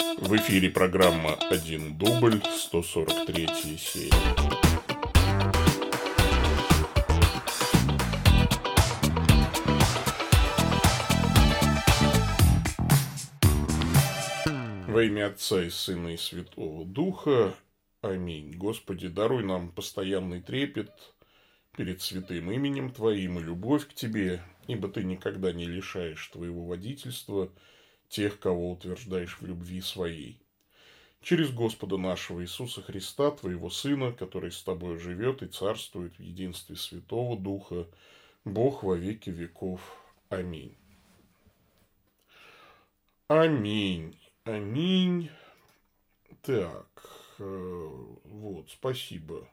В эфире программа «Один дубль», 143 серия. Во имя Отца и Сына и Святого Духа. Аминь. Господи, даруй нам постоянный трепет перед святым именем Твоим и любовь к Тебе, ибо Ты никогда не лишаешь Твоего водительства тех, кого утверждаешь в любви своей. Через Господа нашего Иисуса Христа, Твоего Сына, который с Тобой живет и царствует в единстве Святого Духа, Бог во веки веков. Аминь. Аминь. Аминь. Так, э, вот, спасибо,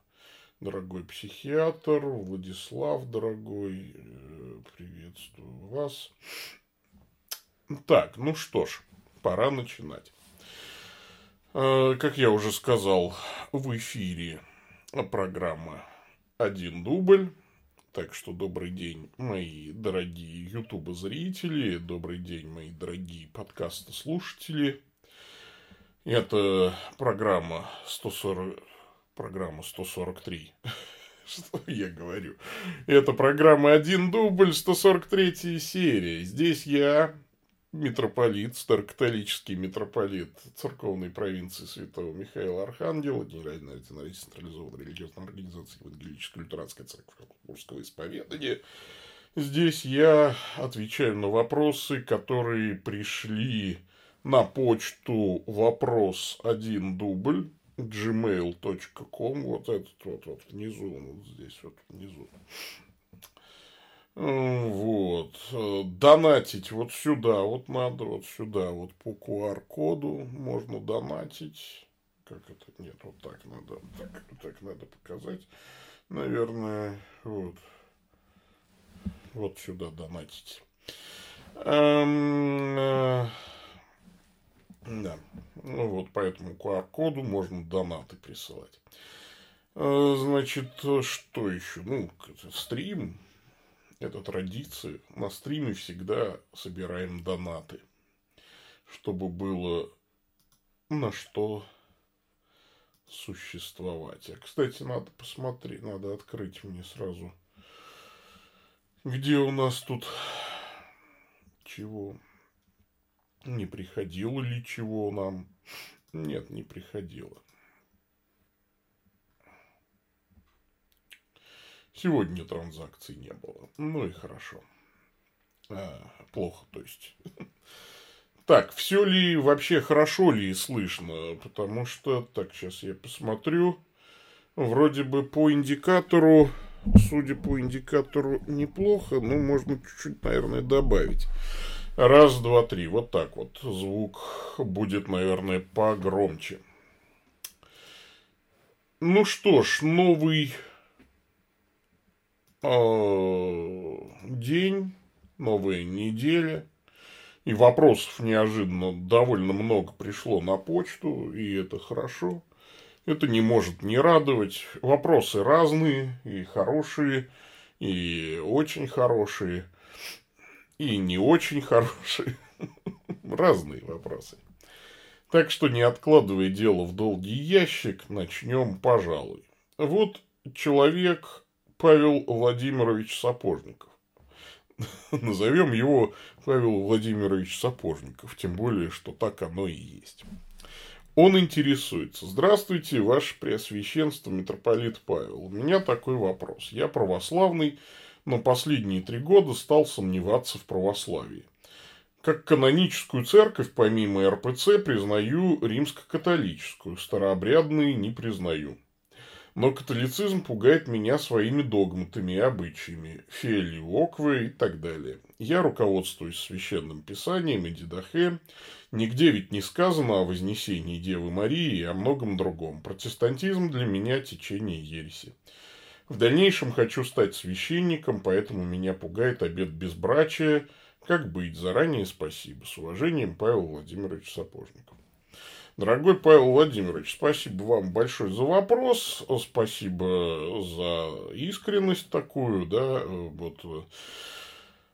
дорогой психиатр, Владислав, дорогой, э, приветствую вас. Так, ну что ж, пора начинать. Э, как я уже сказал, в эфире программа «Один дубль». Так что добрый день, мои дорогие ютуба-зрители, добрый день, мои дорогие подкаста-слушатели. Это программа 140, программа 143. Что я говорю? Это программа «Один дубль», 143 серия. Здесь я, митрополит, старокатолический митрополит церковной провинции Святого Михаила Архангела, генеральный ординарий централизованной религиозной организации Евангелической лютеранской церкви Петербургского исповедания. Здесь я отвечаю на вопросы, которые пришли на почту вопрос один дубль gmail.com вот этот вот, вот внизу, вот здесь вот внизу. Вот. Донатить вот сюда вот надо, вот сюда вот по QR-коду можно донатить. Как это? Нет, вот так надо, так, так надо показать. Наверное, вот. Вот сюда донатить. Эм, э, да. Ну вот по этому QR-коду можно донаты присылать. Э, значит, что еще? Ну, стрим это традиция. На стриме всегда собираем донаты, чтобы было на что существовать. А, кстати, надо посмотреть, надо открыть мне сразу, где у нас тут чего. Не приходило ли чего нам? Нет, не приходило. Сегодня транзакций не было. Ну и хорошо. А, плохо, то есть. Так, все ли вообще хорошо ли слышно? Потому что, так, сейчас я посмотрю. Вроде бы по индикатору, судя по индикатору, неплохо, но можно чуть-чуть, наверное, добавить. Раз, два, три. Вот так вот. Звук будет, наверное, погромче. Ну что ж, новый день, новая неделя. И вопросов неожиданно довольно много пришло на почту, и это хорошо. Это не может не радовать. Вопросы разные, и хорошие, и очень хорошие и не очень хорошие. Разные вопросы. Так что, не откладывая дело в долгий ящик, начнем, пожалуй. Вот человек Павел Владимирович Сапожников. Назовем его Павел Владимирович Сапожников, тем более, что так оно и есть. Он интересуется. Здравствуйте, Ваше Преосвященство, митрополит Павел. У меня такой вопрос. Я православный, но последние три года стал сомневаться в православии. Как каноническую церковь, помимо РПЦ, признаю римско-католическую, старообрядные не признаю. Но католицизм пугает меня своими догматами и обычаями, фели, оквы и так далее. Я руководствуюсь священным писанием и дидахе. Нигде ведь не сказано о вознесении Девы Марии и о многом другом. Протестантизм для меня течение ереси. В дальнейшем хочу стать священником, поэтому меня пугает обед безбрачия. Как быть? Заранее спасибо. С уважением, Павел Владимирович Сапожников. Дорогой Павел Владимирович, спасибо вам большое за вопрос, спасибо за искренность такую, да, вот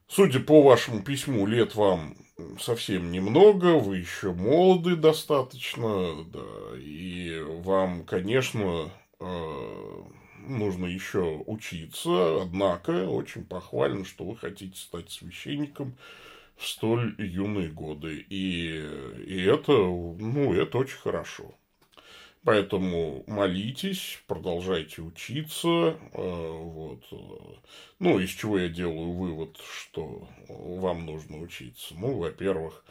Судя по вашему письму, лет вам совсем немного, вы еще молоды достаточно, да, и вам, конечно, э, нужно еще учиться, однако очень похвально, что вы хотите стать священником в столь юные годы, и, и это, ну, это очень хорошо. Поэтому молитесь, продолжайте учиться. Э, вот. Ну, из чего я делаю вывод, что вам нужно учиться. Ну, во-первых,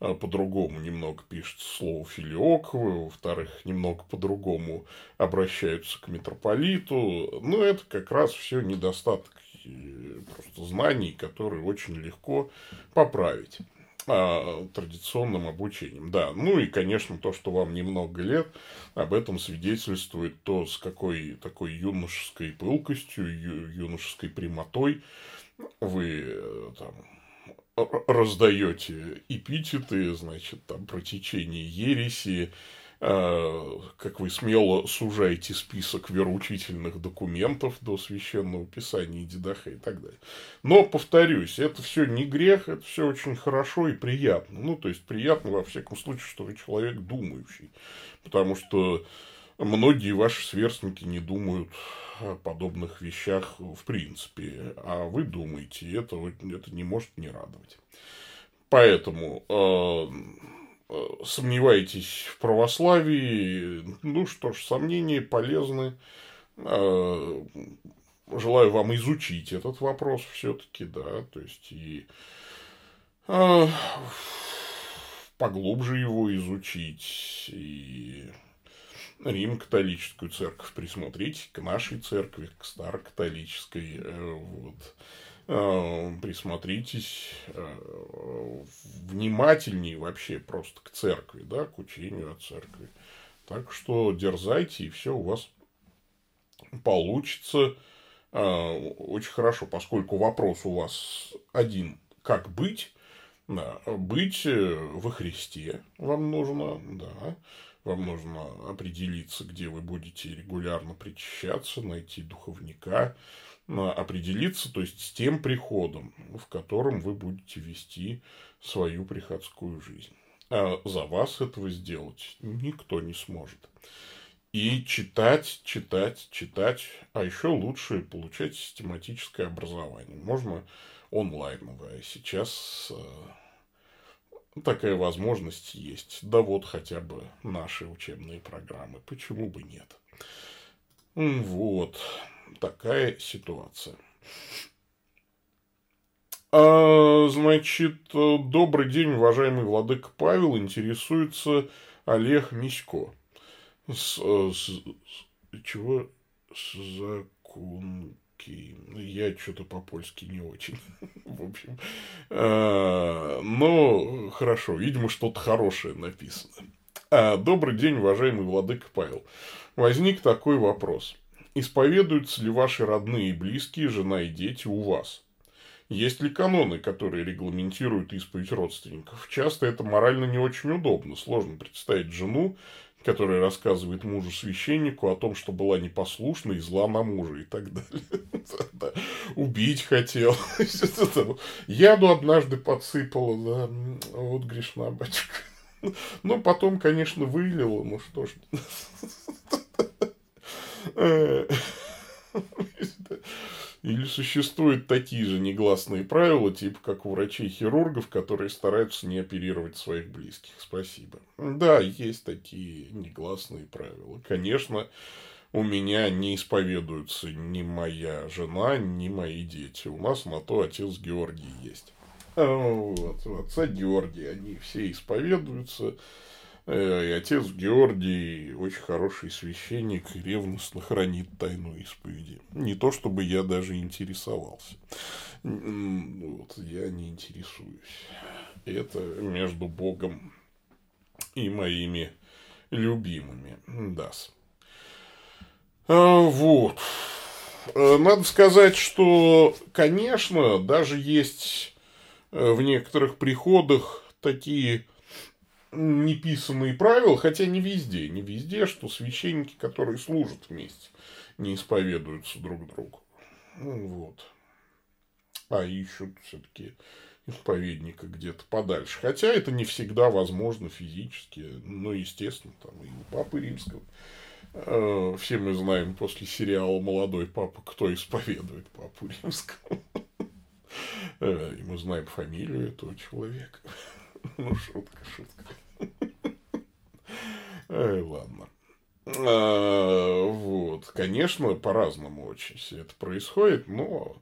э, по-другому немного пишется слово филиок, во-вторых, немного по-другому обращаются к митрополиту. Ну, это как раз все недостаток просто знаний, которые очень легко поправить а, традиционным обучением. Да, ну и, конечно, то, что вам немного лет, об этом свидетельствует то, с какой такой юношеской пылкостью, юношеской прямотой вы э, там раздаете эпитеты, значит, там, про течение ереси, Э, как вы смело сужаете список вероучительных документов до священного писания Дедахе и так далее. Но, повторюсь, это все не грех, это все очень хорошо и приятно. Ну, то есть, приятно, во всяком случае, что вы человек думающий. Потому что многие ваши сверстники не думают о подобных вещах в принципе, а вы думаете, и это, это не может не радовать. Поэтому э, Э, сомневаетесь в православии, ну что ж, сомнения полезны. Э, желаю вам изучить этот вопрос все-таки, да, то есть и э, поглубже его изучить и Рим-католическую церковь присмотреть к нашей церкви, к старокатолической, вот, Э, присмотритесь э, внимательнее вообще просто к церкви, да, к учению о церкви. Так что дерзайте, и все у вас получится. Э, очень хорошо, поскольку вопрос у вас один, как быть, да, быть во Христе вам нужно, да, вам нужно определиться, где вы будете регулярно причащаться, найти духовника, определиться, то есть с тем приходом, в котором вы будете вести свою приходскую жизнь. А за вас этого сделать никто не сможет. И читать, читать, читать, а еще лучше получать систематическое образование. Можно онлайновое. Сейчас э, такая возможность есть. Да вот хотя бы наши учебные программы. Почему бы нет? Вот такая ситуация. А, значит, добрый день, уважаемый владыка Павел. Интересуется Олег Мисько. С, с, чего? Законки. Я что-то по-польски не очень. В общем. А, но хорошо, видимо, что-то хорошее написано. А, добрый день, уважаемый владыка Павел. Возник такой вопрос. Исповедуются ли ваши родные и близкие, жена и дети у вас? Есть ли каноны, которые регламентируют исповедь родственников? Часто это морально не очень удобно. Сложно представить жену, которая рассказывает мужу-священнику о том, что была непослушна и зла на мужа и так далее. Убить хотел. Яду однажды подсыпала, да, вот грешна батюшка. Ну, потом, конечно, вылила, ну что ж. Или существуют такие же негласные правила, типа как у врачей-хирургов, которые стараются не оперировать своих близких. Спасибо. Да, есть такие негласные правила. Конечно, у меня не исповедуются ни моя жена, ни мои дети. У нас на то отец Георгий есть. А вот, отца Георгия, они все исповедуются. Э, и отец Георгий очень хороший священник, ревностно хранит тайну исповеди. Не то, чтобы я даже интересовался. Вот, я не интересуюсь. Это между Богом и моими любимыми. Да. А, вот. Э, надо сказать, что, конечно, даже есть э, в некоторых приходах такие неписанные правила, хотя не везде, не везде, что священники, которые служат вместе, не исповедуются друг другу. Ну, вот. а ищут все-таки исповедника где-то подальше. Хотя это не всегда возможно физически, но, естественно, там и у Папы Римского. Э, все мы знаем после сериала «Молодой папа», кто исповедует Папу Римского. Э, и мы знаем фамилию этого человека. Ну, шутка, шутка. Ай, ладно. А, вот, конечно, по-разному очень все это происходит, но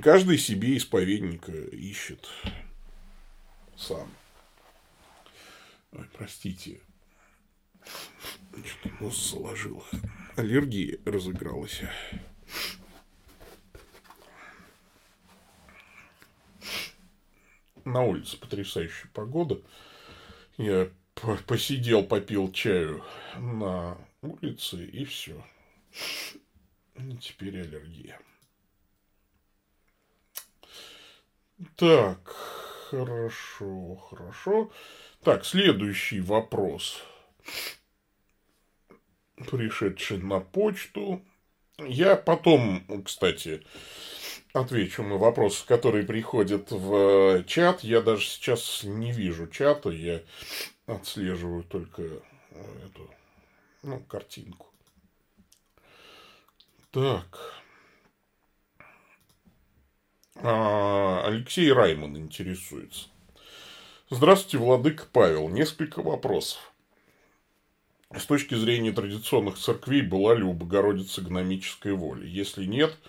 каждый себе исповедника ищет сам. Ой, простите, что-то нос заложило. Аллергия разыгралась. На улице потрясающая погода. Я посидел, попил чаю на улице, и все. И теперь аллергия. Так, хорошо, хорошо. Так, следующий вопрос, пришедший на почту. Я потом, кстати, отвечу на вопросы, которые приходят в чат. Я даже сейчас не вижу чата, я отслеживаю только э, эту ну, картинку. Так. А, Алексей Райман интересуется. Здравствуйте, Владык Павел. Несколько вопросов. С точки зрения традиционных церквей, была ли у Богородицы гномическая воля? Если нет, то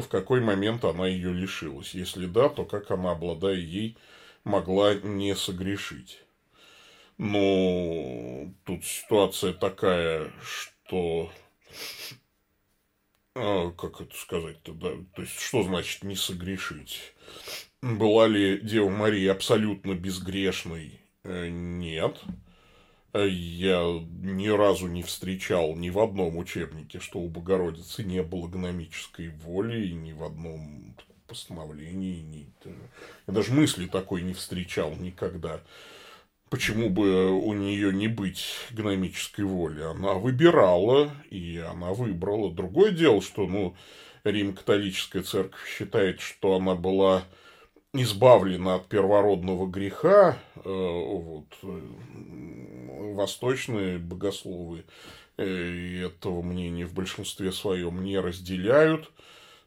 в какой момент она ее лишилась? Если да, то как она, обладая ей, могла не согрешить? Но тут ситуация такая, что а, как это сказать-то, да, то есть, что значит не согрешить? Была ли Дева Мария абсолютно безгрешной? Э, нет. Я ни разу не встречал ни в одном учебнике, что у Богородицы не было гномической воли, ни в одном постановлении, ни... я даже мысли такой не встречал никогда. Почему бы у нее не быть гномической воли? Она выбирала, и она выбрала. Другое дело, что ну, Рим-католическая церковь считает, что она была избавлена от первородного греха, э, вот, э, восточные богословы э, этого мнения в большинстве своем не разделяют.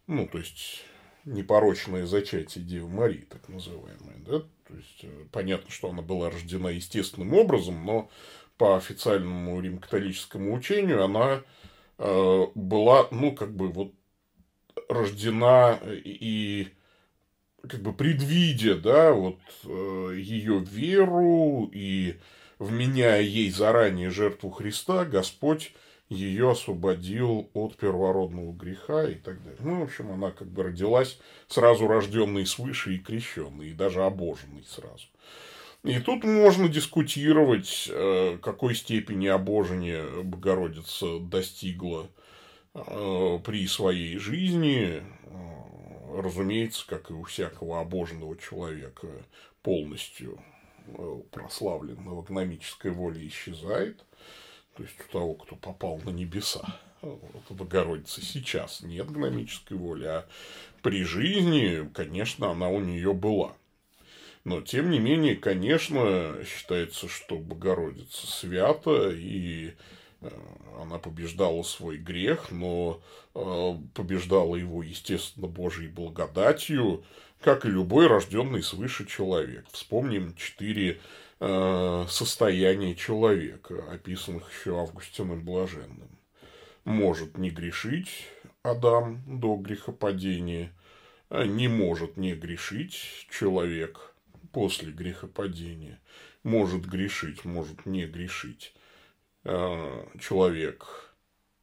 Ну, то есть, непорочное зачатие Девы Марии, так называемое, да, то есть, понятно, что она была рождена естественным образом, но по официальному рим-католическому учению она была, ну, как бы вот рождена и как бы предвидя, да, вот э, ее веру и вменяя ей заранее жертву Христа, Господь ее освободил от первородного греха и так далее. Ну, в общем, она как бы родилась сразу рожденной свыше и крещенной, и даже обоженной сразу. И тут можно дискутировать, э, какой степени обожения Богородица достигла э, при своей жизни, разумеется, как и у всякого обоженного человека, полностью э, прославленного гномической воли исчезает. То есть у того, кто попал на небеса. Вот у Богородицы сейчас нет гномической воли, а при жизни, конечно, она у нее была. Но, тем не менее, конечно, считается, что Богородица свята, и она побеждала свой грех, но э, побеждала его, естественно, Божьей благодатью, как и любой рожденный свыше человек. Вспомним четыре э, состояния человека, описанных еще Августином Блаженным. Может не грешить Адам до грехопадения, не может не грешить человек после грехопадения, может грешить, может не грешить Э, человек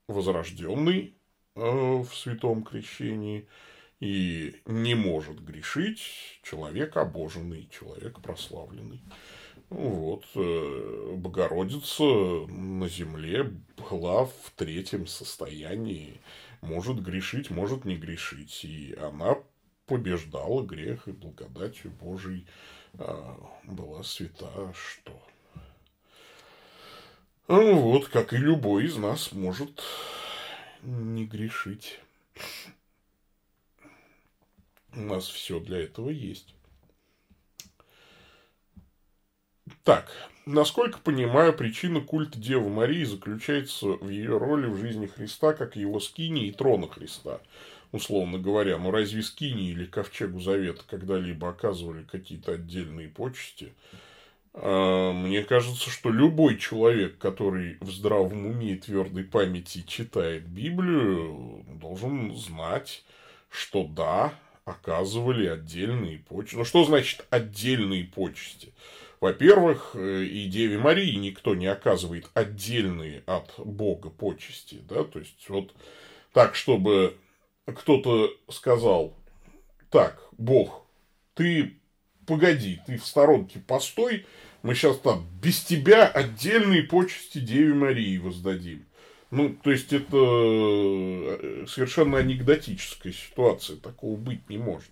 возрожденный э, в святом крещении и не может грешить человек обоженный, человек прославленный. Вот, э, Богородица на земле была в третьем состоянии, может грешить, может не грешить, и она побеждала грех и благодатью Божией была свята, что вот, как и любой из нас может не грешить. У нас все для этого есть. Так, насколько понимаю, причина культа Девы Марии заключается в ее роли в жизни Христа, как его скини и трона Христа, условно говоря. Но разве скини или ковчегу Завета когда-либо оказывали какие-то отдельные почести? А, мне кажется, что любой человек, который в здравом уме и твердой памяти читает Библию, должен знать, что да, оказывали отдельные почести. Ну, что значит отдельные почести? Во-первых, э, и Деве Марии никто не оказывает отдельные от Бога почести, да, то есть вот так, чтобы кто-то сказал, так, Бог, ты погоди, ты в сторонке постой, мы сейчас там без тебя отдельные почести Деве Марии воздадим. Ну, то есть, это э, совершенно анекдотическая ситуация, такого быть не может.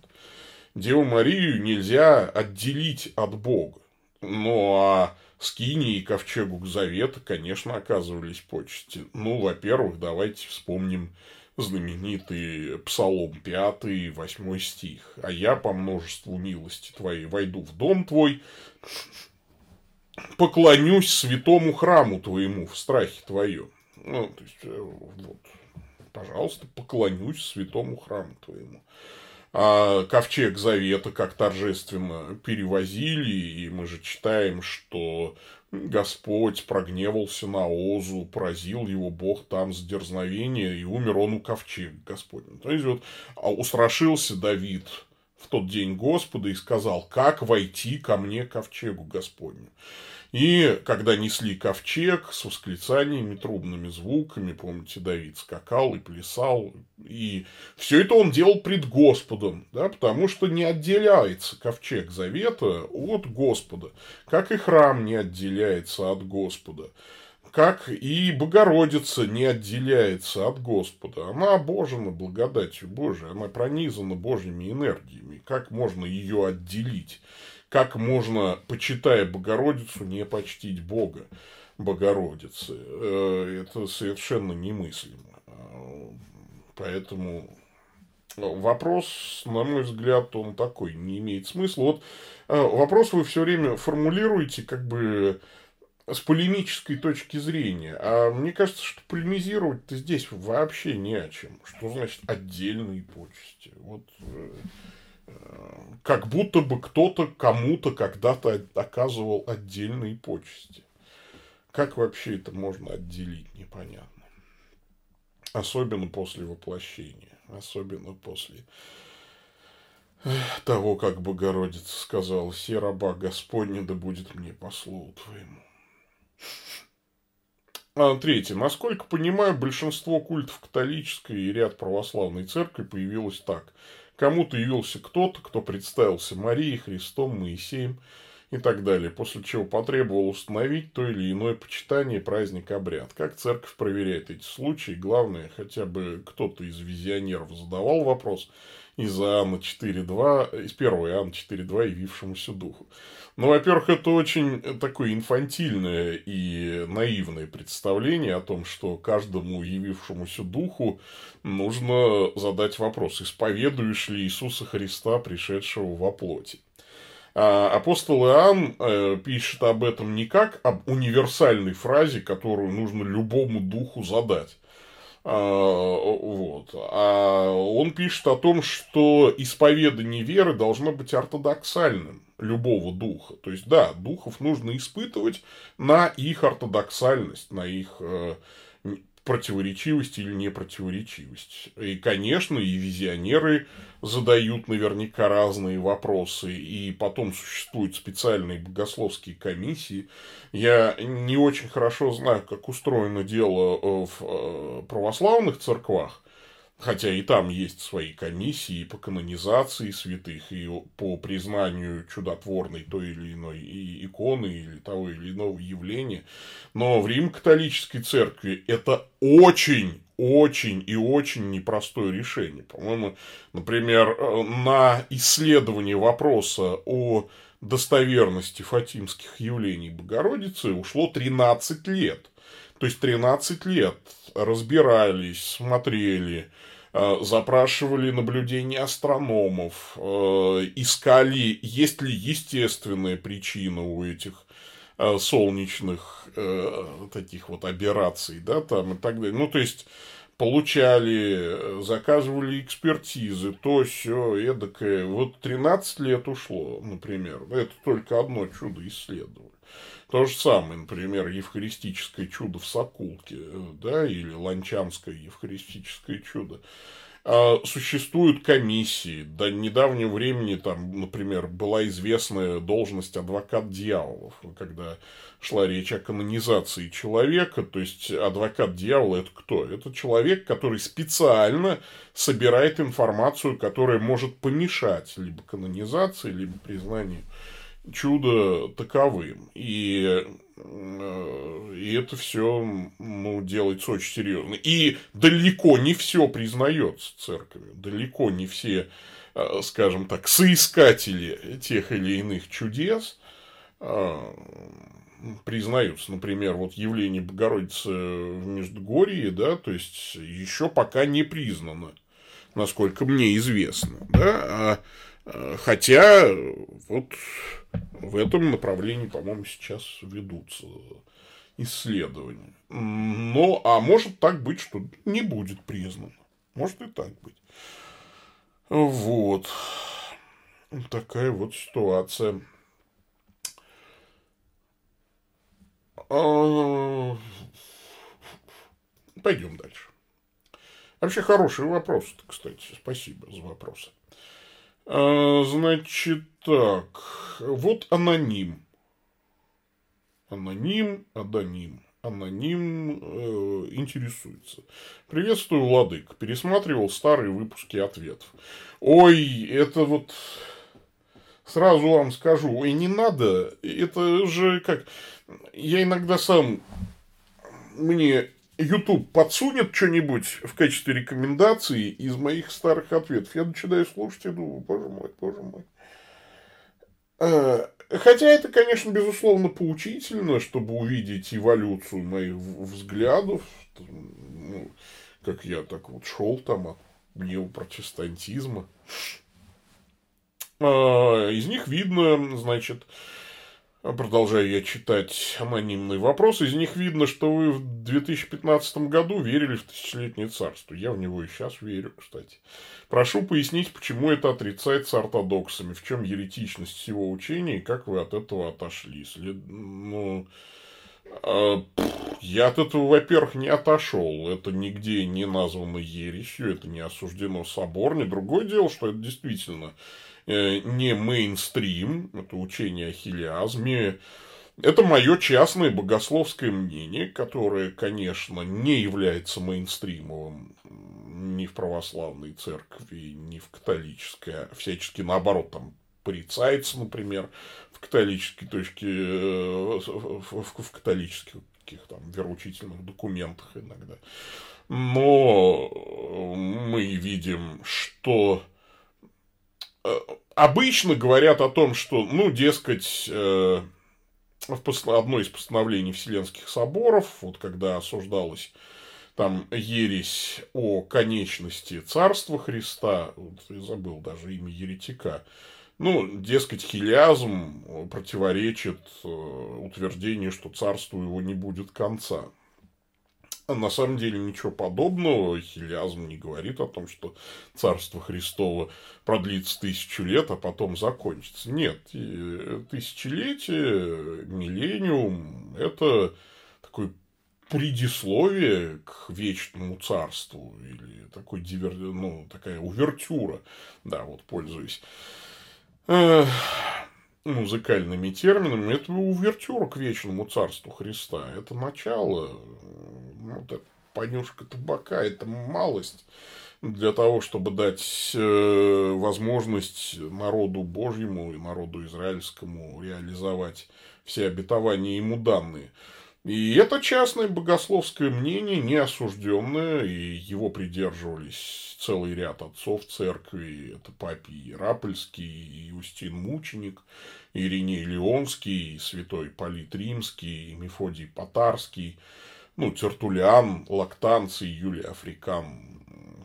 Деву Марию нельзя отделить от Бога. Ну, а Скини и Ковчегу Завета, конечно, оказывались почести. Ну, во-первых, давайте вспомним знаменитый Псалом 5, 8 стих. «А я по множеству милости твоей войду в дом твой, поклонюсь святому храму твоему в страхе твоем». Ну, то есть, э, вот, пожалуйста, поклонюсь святому храму твоему. А ковчег Завета как торжественно перевозили, и мы же читаем, что Господь прогневался на Озу, поразил его Бог там с дерзновения, и умер он у ковчега Господня. То есть, вот а устрашился Давид в тот день Господа и сказал, как войти ко мне ковчегу Господню. И когда несли ковчег с восклицаниями, трубными звуками, помните, Давид скакал и плясал, и все это он делал пред Господом, да, потому что не отделяется ковчег завета от Господа, как и храм не отделяется от Господа как и Богородица не отделяется от Господа. Она обожена благодатью Божией, она пронизана Божьими энергиями. Как можно ее отделить? Как можно, почитая Богородицу, не почтить Бога Богородицы? Э, это совершенно немыслимо. Поэтому вопрос, на мой взгляд, он такой, не имеет смысла. Вот э, вопрос вы все время формулируете как бы с полемической точки зрения. А мне кажется, что полемизировать-то здесь вообще не о чем. Что значит отдельные почести? Вот э, как будто бы кто-то кому-то когда-то оказывал отдельные почести. Как вообще это можно отделить, непонятно. Особенно после воплощения. Особенно после того, как Богородица сказала, «Се раба Господня, да будет мне по слову твоему». А, третье. Насколько понимаю, большинство культов католической и ряд православной церкви появилось так – Кому-то явился кто-то, кто представился Марией, Христом, Моисеем и так далее, после чего потребовал установить то или иное почитание, праздник, обряд. Как церковь проверяет эти случаи? Главное, хотя бы кто-то из визионеров задавал вопрос из Иоанна 4.2, из 1 Иоанна 4.2 явившемуся духу. Ну, во-первых, это очень такое инфантильное и наивное представление о том, что каждому явившемуся духу нужно задать вопрос, исповедуешь ли Иисуса Христа, пришедшего во плоти. А апостол Иоанн э, пишет об этом не как об универсальной фразе, которую нужно любому духу задать, а, вот. А он пишет о том, что исповедание веры должно быть ортодоксальным любого духа. То есть, да, духов нужно испытывать на их ортодоксальность, на их э, противоречивость или непротиворечивость. И, конечно, и визионеры задают наверняка разные вопросы, и потом существуют специальные богословские комиссии. Я не очень хорошо знаю, как устроено дело в э, православных церквах, Хотя и там есть свои комиссии по канонизации святых и по признанию чудотворной той или иной иконы или того или иного явления. Но в Рим-католической церкви это очень очень и очень непростое решение. По-моему, например, на исследование вопроса о достоверности фатимских явлений Богородицы ушло 13 лет. То есть 13 лет разбирались, смотрели, э, запрашивали наблюдения астрономов, э, искали, есть ли естественная причина у этих э, солнечных таких вот операций, да, там и так далее. Ну, то есть, получали, заказывали экспертизы, то все эдакое. Вот 13 лет ушло, например. Это только одно чудо исследовали. То же самое, например, евхаристическое чудо в Сокулке, да, или Ланчанское евхаристическое чудо. А существуют комиссии. До недавнего времени, там, например, была известная должность адвокат дьяволов, когда шла речь о канонизации человека. То есть, адвокат дьявола – это кто? Это человек, который специально собирает информацию, которая может помешать либо канонизации, либо признанию чудо таковым. И, э, и это все ну, делается очень серьезно. И далеко не все признается церковью. Далеко не все, э, скажем так, соискатели тех или иных чудес э, признаются, например, вот явление Богородицы в Междугорье, да, то есть еще пока не признано, насколько мне известно, да, а, хотя вот в этом направлении, по-моему, сейчас ведутся исследования. Но, а может так быть, что не будет признано. Может и так быть. Вот. Такая вот ситуация. А, пойдем дальше. Вообще хороший вопрос, кстати. Спасибо за вопросы. А, значит, так. Вот аноним. Аноним, адоним. Аноним э, интересуется. Приветствую, Владык. Пересматривал старые выпуски ответов. Ой, это вот сразу вам скажу, ой, не надо, это же как... Я иногда сам... Мне YouTube подсунет что-нибудь в качестве рекомендации из моих старых ответов, я начинаю слушать и думаю, боже мой, боже мой. А, хотя это, конечно, безусловно, поучительно, чтобы увидеть эволюцию моих взглядов, ну, как я так вот шел там от неопротестантизма. А, из них видно, значит, Продолжаю я читать анонимные вопросы. Из них видно, что вы в 2015 году верили в тысячелетнее царство. Я в него и сейчас верю, кстати. Прошу пояснить, почему это отрицается ортодоксами, в чем еретичность всего учения и как вы от этого отошли. След... Ну, а, я от этого, во-первых, не отошел. Это нигде не названо ересью, это не осуждено соборне. Другое дело, что это действительно Э, не мейнстрим, это учение о хилиазме, это мое частное богословское мнение, которое, конечно, не является мейнстримовым ни в православной церкви, ни в католической, а всячески наоборот там порицается, например, в католической точке, э, в, в, католических каких там вероучительных документах иногда. Но мы видим, что Э, обычно говорят о том, что, ну, дескать, э, в одно из постановлений Вселенских соборов, вот когда осуждалась там ересь о конечности Царства Христа, вот, я забыл даже имя еретика, ну, дескать, хилиазм противоречит э, утверждению, что царству его не будет конца. На самом деле ничего подобного. Хилиазм не говорит о том, что Царство Христово продлится тысячу лет, а потом закончится. Нет, тысячелетие, миллениум – это такое предисловие к вечному царству или такой дивер... ну, такая увертюра, да, вот пользуюсь музыкальными терминами, это увертюра к вечному царству Христа. Это начало вот эта понюшка табака – это малость для того, чтобы дать э, возможность народу Божьему и народу израильскому реализовать все обетования ему данные. И это частное богословское мнение, неосужденное, и его придерживались целый ряд отцов церкви. Это папий Рапольский, Иустин Мученик, Ириней Леонский, Святой Полит Римский, Мефодий Потарский – ну, Тертулиан, Лактанцы, Юлия Африкан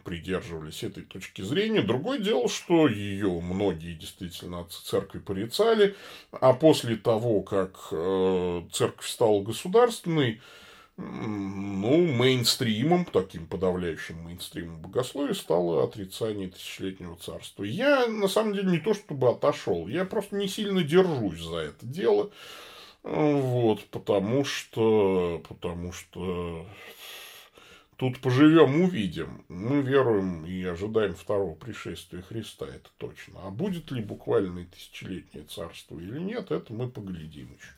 придерживались этой точки зрения. Другое дело, что ее многие действительно отцы церкви порицали, а после того, как э, церковь стала государственной, ну, мейнстримом, таким подавляющим мейнстримом богословия стало отрицание тысячелетнего царства. Я, на самом деле, не то чтобы отошел, я просто не сильно держусь за это дело, вот, потому что, потому что тут поживем, увидим. Мы веруем и ожидаем второго пришествия Христа, это точно. А будет ли буквально тысячелетнее царство или нет, это мы поглядим еще.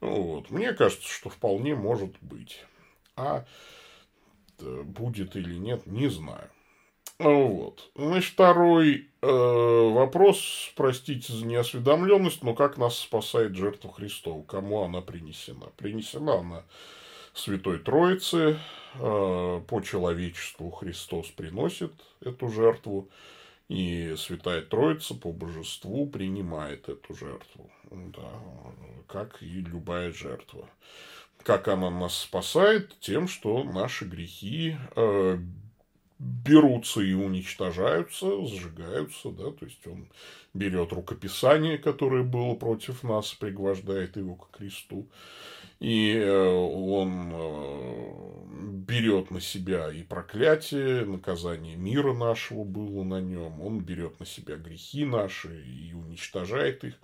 Вот. Мне кажется, что вполне может быть. А будет или нет, не знаю. Вот. Значит, второй э, вопрос, простите за неосведомленность, но как нас спасает жертва Христова? Кому она принесена? Принесена она Святой Троице, э, по человечеству Христос приносит эту жертву, и Святая Троица по божеству принимает эту жертву, да, как и любая жертва. Как она нас спасает? Тем, что наши грехи э, берутся и уничтожаются, сжигаются, да, то есть он берет рукописание, которое было против нас, пригвождает его к кресту, и э, он э, берет на себя и проклятие, наказание мира нашего было на нем, он берет на себя грехи наши и уничтожает их,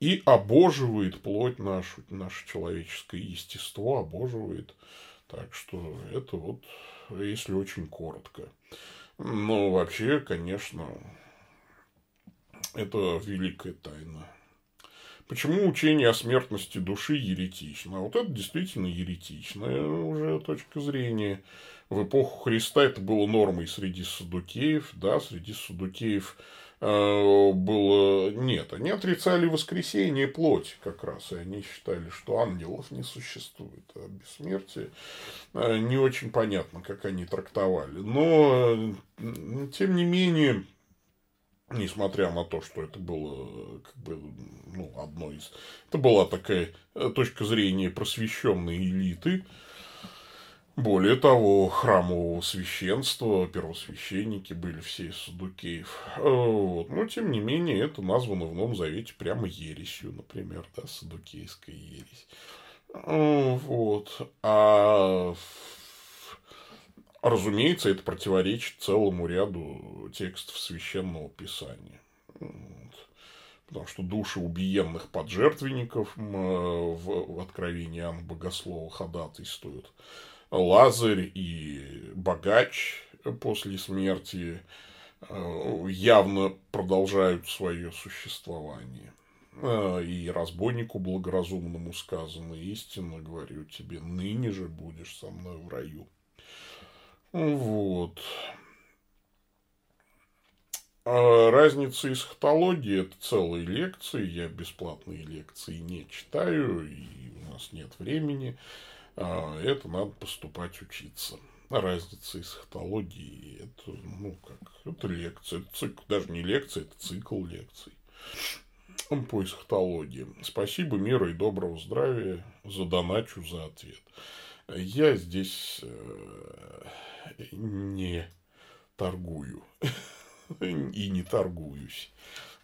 и обоживает плоть нашу, наше человеческое естество обоживает. Так что это вот, если очень коротко. Но вообще, конечно, это великая тайна. Почему учение о смертности души еретично? А вот это действительно еретичная уже точка зрения. В эпоху Христа это было нормой среди садукеев, да, среди садукеев было... Нет, они отрицали воскресение плоти как раз, и они считали, что ангелов не существует, а бессмертие. Э, не очень понятно, как они трактовали. Но, э, тем не менее, несмотря на то, что это было как бы, ну, одно из... Это была такая э, точка зрения просвещенной элиты, более того, храмового священства, первосвященники были все из Садукеев. Э, вот. Но, тем не менее, это названо в Новом Завете прямо ересью, например, да, Садукейская ересь. Э, вот. А Разумеется, это противоречит целому ряду текстов священного писания. Потому что души убиенных поджертвенников в Откровении Иоанна Богослова ходатайствуют. Лазарь и богач после смерти э, явно продолжают свое существование. Э, и разбойнику благоразумному сказано, истинно говорю тебе, ныне же будешь со мной в раю. Вот. А разница эсхатологии – это целые лекции. Я бесплатные лекции не читаю, и у нас нет времени. А это надо поступать учиться. Разница эсхатологии – это, ну, как, это лекция, это цикл, даже не лекция, это цикл лекций по эсхатологии. Спасибо, мира и доброго здравия, за доначу, за ответ. Я здесь э, не торгую и не торгуюсь.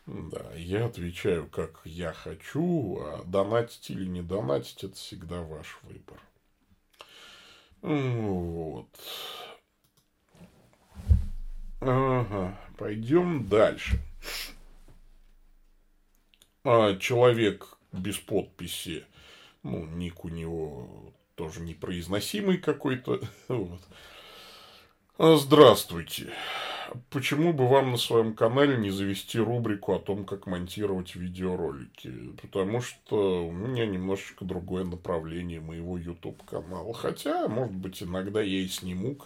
Да, я отвечаю, как я хочу, а донатить или не донатить, это всегда ваш выбор. Вот. Ага, пойдем дальше. А, человек без подписи, ну, ник у него тоже непроизносимый какой-то, вот, здравствуйте. Почему бы вам на своем канале не завести рубрику о том, как монтировать видеоролики? Потому что у меня немножечко другое направление моего YouTube канала. Хотя, может быть, иногда я и сниму,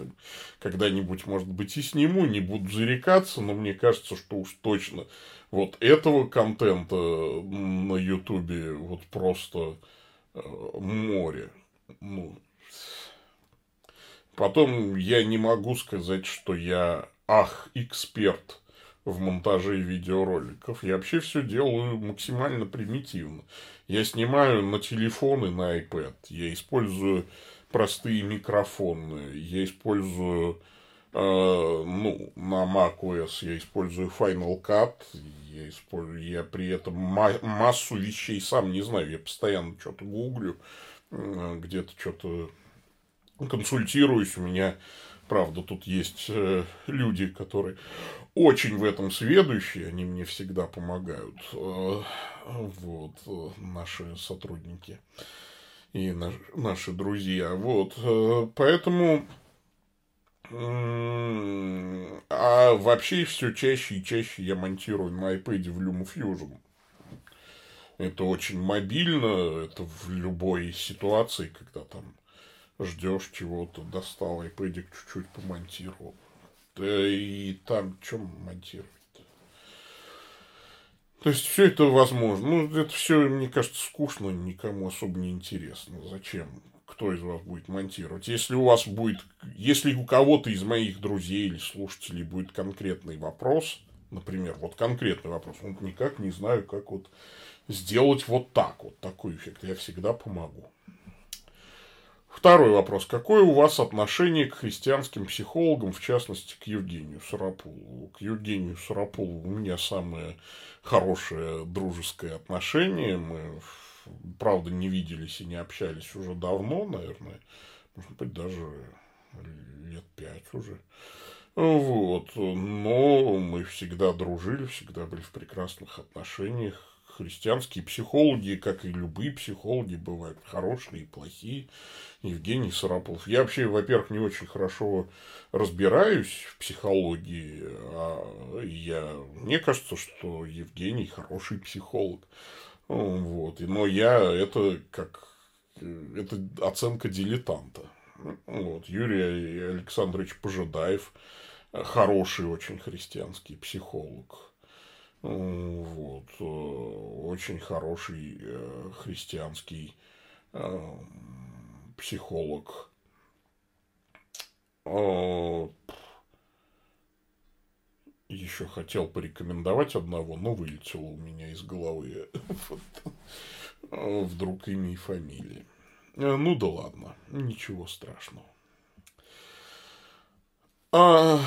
когда-нибудь, может быть, и сниму, не буду зарекаться, но мне кажется, что уж точно вот этого контента на YouTube вот просто э, море. Ну, Потом я не могу сказать, что я ах, эксперт в монтаже видеороликов. Я вообще все делаю максимально примитивно. Я снимаю на телефон и на iPad. Я использую простые микрофоны. Я использую, э, ну, на macOS я использую Final Cut. Я, использую, я при этом массу вещей сам не знаю. Я постоянно что-то гуглю, где-то что-то консультируюсь. У меня Правда, тут есть э, люди, которые очень в этом сведущие, они мне всегда помогают. Э, вот, э, наши сотрудники и наши друзья. Вот, поэтому... А вообще все чаще и чаще я монтирую на iPad в LumaFusion. Это очень мобильно, это в любой ситуации, когда там ждешь чего-то, достал iPad, чуть-чуть помонтировал. Да и там чем монтировать? То есть все это возможно. Ну, это все, мне кажется, скучно, никому особо не интересно. Зачем? Кто из вас будет монтировать? Если у вас будет, если у кого-то из моих друзей или слушателей будет конкретный вопрос, например, вот конкретный вопрос, вот никак не знаю, как вот сделать вот так, вот такой эффект, я всегда помогу. Второй вопрос. Какое у вас отношение к христианским психологам, в частности, к Евгению Сарапулову? К Евгению Сарапулову у меня самое хорошее дружеское отношение. Мы, правда, не виделись и не общались уже давно, наверное. Может быть, даже лет пять уже. Вот. Но мы всегда дружили, всегда были в прекрасных отношениях христианские психологи, как и любые психологи, бывают хорошие и плохие. Евгений Сарапулов. Я вообще, во-первых, не очень хорошо разбираюсь в психологии. А я... Мне кажется, что Евгений хороший психолог. Вот. Но я это как... Это оценка дилетанта. Вот. Юрий Александрович Пожидаев хороший очень христианский психолог. Вот. Э, очень хороший э, христианский э, психолог. Еще хотел порекомендовать одного, но вылетело у меня из головы. Вдруг имя и фамилия. Ну да ладно, ничего страшного. А,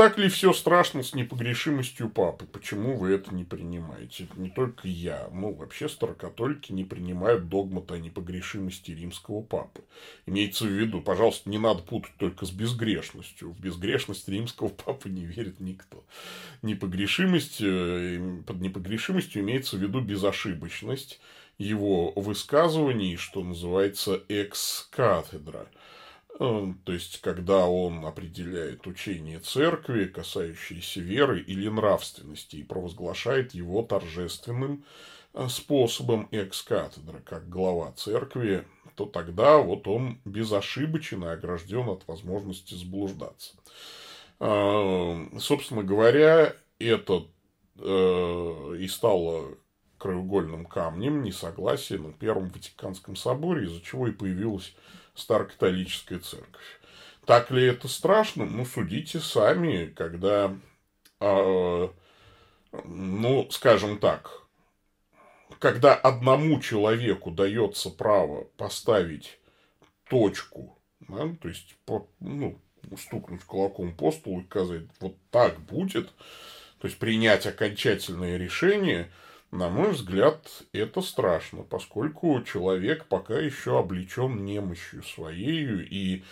так ли все страшно с непогрешимостью папы? Почему вы это не принимаете? Не только я. Ну, вообще старокатолики не принимают догмата о непогрешимости римского папы. Имеется в виду, пожалуйста, не надо путать только с безгрешностью. В безгрешность римского папы не верит никто. Непогрешимость, э, под непогрешимостью имеется в виду безошибочность его высказываний, что называется экс-кафедра – то есть, когда он определяет учение церкви, касающееся веры или нравственности, и провозглашает его торжественным э, способом экс-катедра, как глава церкви, то тогда вот он безошибочен и огражден от возможности заблуждаться. Эм, собственно говоря, это э, и стало краеугольным камнем несогласия на Первом Ватиканском соборе, из-за чего и появилась Старокатолическая церковь. Так ли это страшно? Ну, судите сами, когда, э, ну, скажем так, когда одному человеку дается право поставить точку, да, то есть, по, ну, стукнуть кулаком по столу и сказать, вот так будет, то есть принять окончательное решение – на мой взгляд, это страшно, поскольку человек пока еще облечен немощью своей, и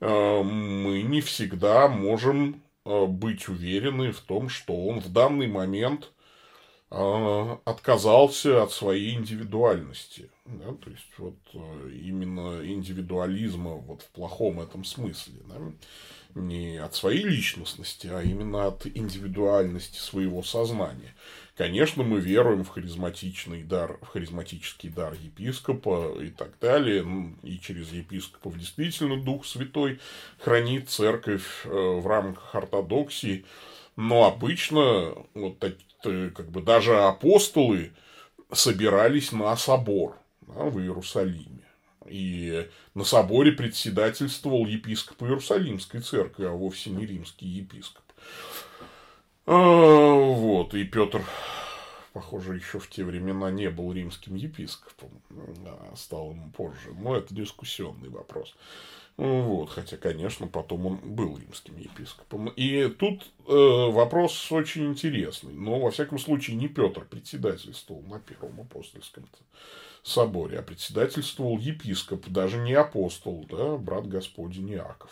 э, мы не всегда можем э, быть уверены в том, что он в данный момент э, отказался от своей индивидуальности. Да? То есть, вот э, именно индивидуализма вот в плохом этом смысле. Да? Не от своей личностности, а именно от индивидуальности своего сознания. Конечно, мы веруем в харизматичный дар, в харизматический дар епископа и так далее. И через епископов действительно Дух Святой хранит церковь э, в рамках ортодоксии. Но обычно вот как бы даже апостолы собирались на собор да, в Иерусалиме. И на соборе председательствовал епископ Иерусалимской церкви, а вовсе не римский епископ. А, вот, и Петр похоже, еще в те времена не был римским епископом, а стал ему позже. Но это дискуссионный вопрос. Вот, хотя, конечно, потом он был римским епископом. И тут э, вопрос очень интересный. Но, во всяком случае, не Петр председательствовал на Первом апостольском соборе, а председательствовал епископ, даже не апостол, да, брат Господень Иаков.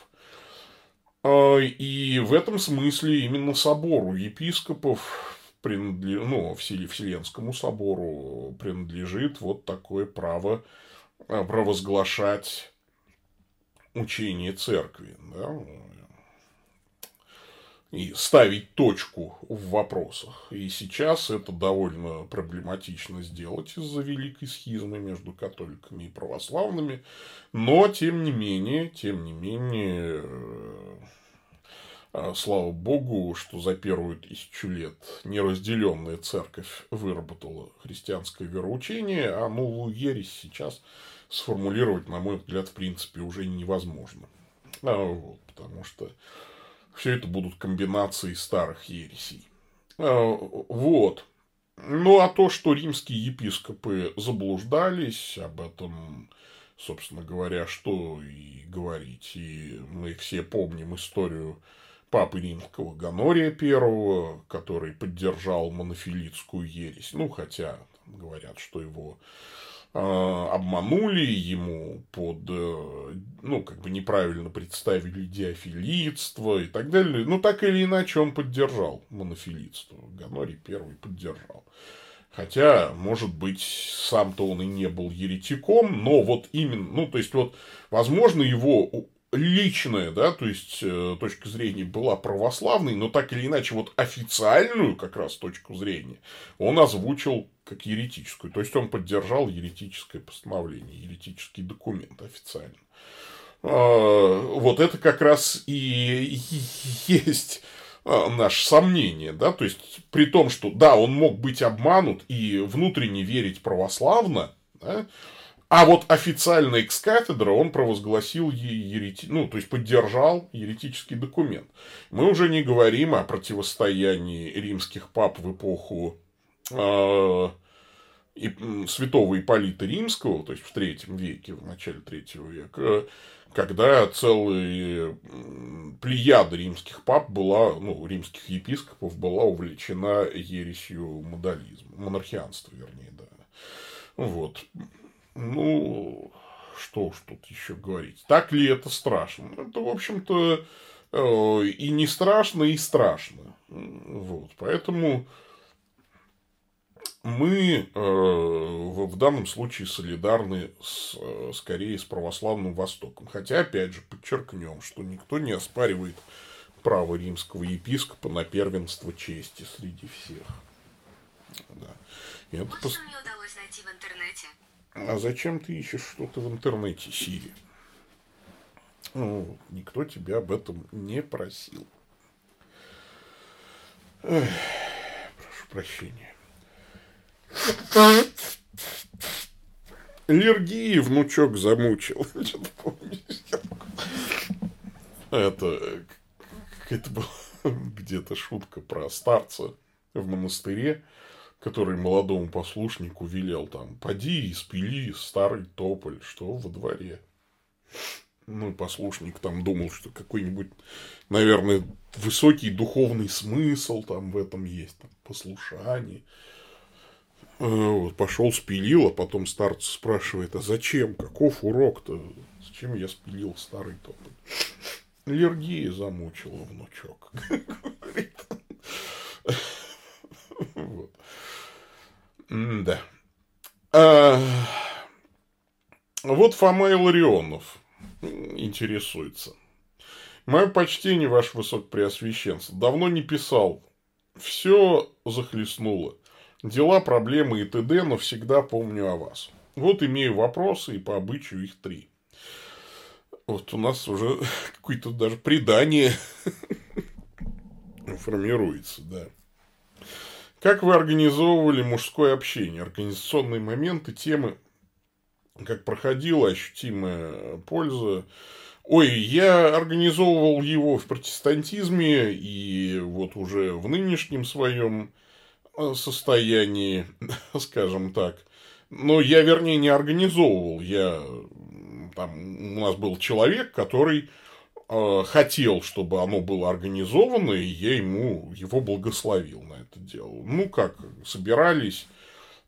А, и в этом смысле именно собору епископов принадлежит, ну, Вселенскому собору принадлежит вот такое право а, провозглашать учение церкви, да, и ставить точку в вопросах. И сейчас это довольно проблематично сделать из-за великой схизмы между католиками и православными, но тем не менее, тем не менее, э, слава богу, что за первую тысячу лет неразделенная церковь выработала христианское вероучение, а новую ересь сейчас сформулировать, на мой взгляд, в принципе, уже невозможно. А, вот, потому что все это будут комбинации старых ересей. А, вот. Ну, а то, что римские епископы заблуждались, об этом, собственно говоря, что и говорить. И мы все помним историю папы римского Ганория I, который поддержал монофилитскую ересь. Ну, хотя говорят, что его обманули ему под, э, ну, как бы неправильно представили диафилитство и так далее. Ну, так или иначе, он поддержал монофилитство. Ганорий первый поддержал. Хотя, может быть, сам-то он и не был еретиком, но вот именно, ну, то есть, вот, возможно, его личная, да, то есть э, точка зрения была православной, но так или иначе вот официальную как раз точку зрения он озвучил как еретическую. То есть он поддержал еретическое постановление, еретический документ официально. А, вот это как раз и есть а, наше сомнение, да, то есть при том, что да, он мог быть обманут и внутренне верить православно, да, а вот официально экс-кафедра он провозгласил ерети... ну, то есть поддержал еретический документ. Мы уже не говорим о противостоянии римских пап в эпоху э, и, святого Иполита Римского, то есть в третьем веке, в начале третьего века, когда целая плеяда римских пап была, ну, римских епископов была увлечена ересью модализма, монархианства, вернее, да. Вот. Ну, что уж тут еще говорить. Так ли это страшно? Это, в общем-то, э, и не страшно, и страшно. Вот. Поэтому мы э, в данном случае солидарны с, э, скорее с православным Востоком. Хотя, опять же, подчеркнем, что никто не оспаривает право римского епископа на первенство чести среди всех. Да. Это вот что мне удалось найти в интернете. А зачем ты ищешь что-то в интернете, Сири? Ну, никто тебя об этом не просил. Эх, прошу прощения. Аллергии внучок замучил. Это это была где-то шутка про старца в монастыре, который молодому послушнику велел там, поди и спили старый тополь, что во дворе. Ну, и послушник там думал, что какой-нибудь, наверное, высокий духовный смысл там в этом есть, там, послушание. Э, вот, пошел спилил, а потом старец спрашивает, а зачем, каков урок-то, зачем я спилил старый тополь? Аллергия замучила внучок. Вот. Да. А, вот Фома Иларионов интересуется. Мое почтение, ваше высокопреосвященство. Давно не писал. Все захлестнуло. Дела, проблемы и т.д., но всегда помню о вас. Вот имею вопросы, и по обычаю их три. Вот у нас уже какое-то даже предание формируется, да. Как вы организовывали мужское общение, организационные моменты, темы, как проходила ощутимая польза. Ой, я организовывал его в протестантизме и вот уже в нынешнем своем состоянии, скажем так. Но я, вернее, не организовывал. Я там, у нас был человек, который э, хотел, чтобы оно было организовано, и я ему его благословил на это дело. Ну, как, собирались,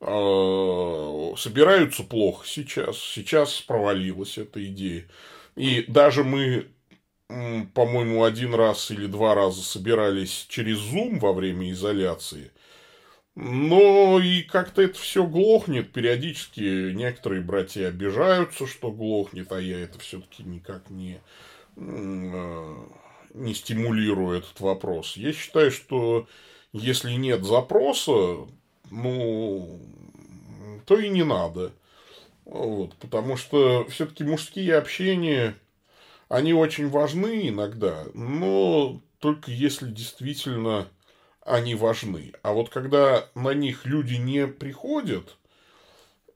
э, собираются плохо сейчас. Сейчас провалилась эта идея. И даже мы, по-моему, один раз или два раза собирались через Zoom во время изоляции. Но и как-то это все глохнет. Периодически некоторые братья обижаются, что глохнет, а я это все-таки никак не, не стимулирую этот вопрос. Я считаю, что если нет запроса, ну, то и не надо. Вот, потому что все-таки мужские общения, они очень важны иногда, но только если действительно они важны. А вот когда на них люди не приходят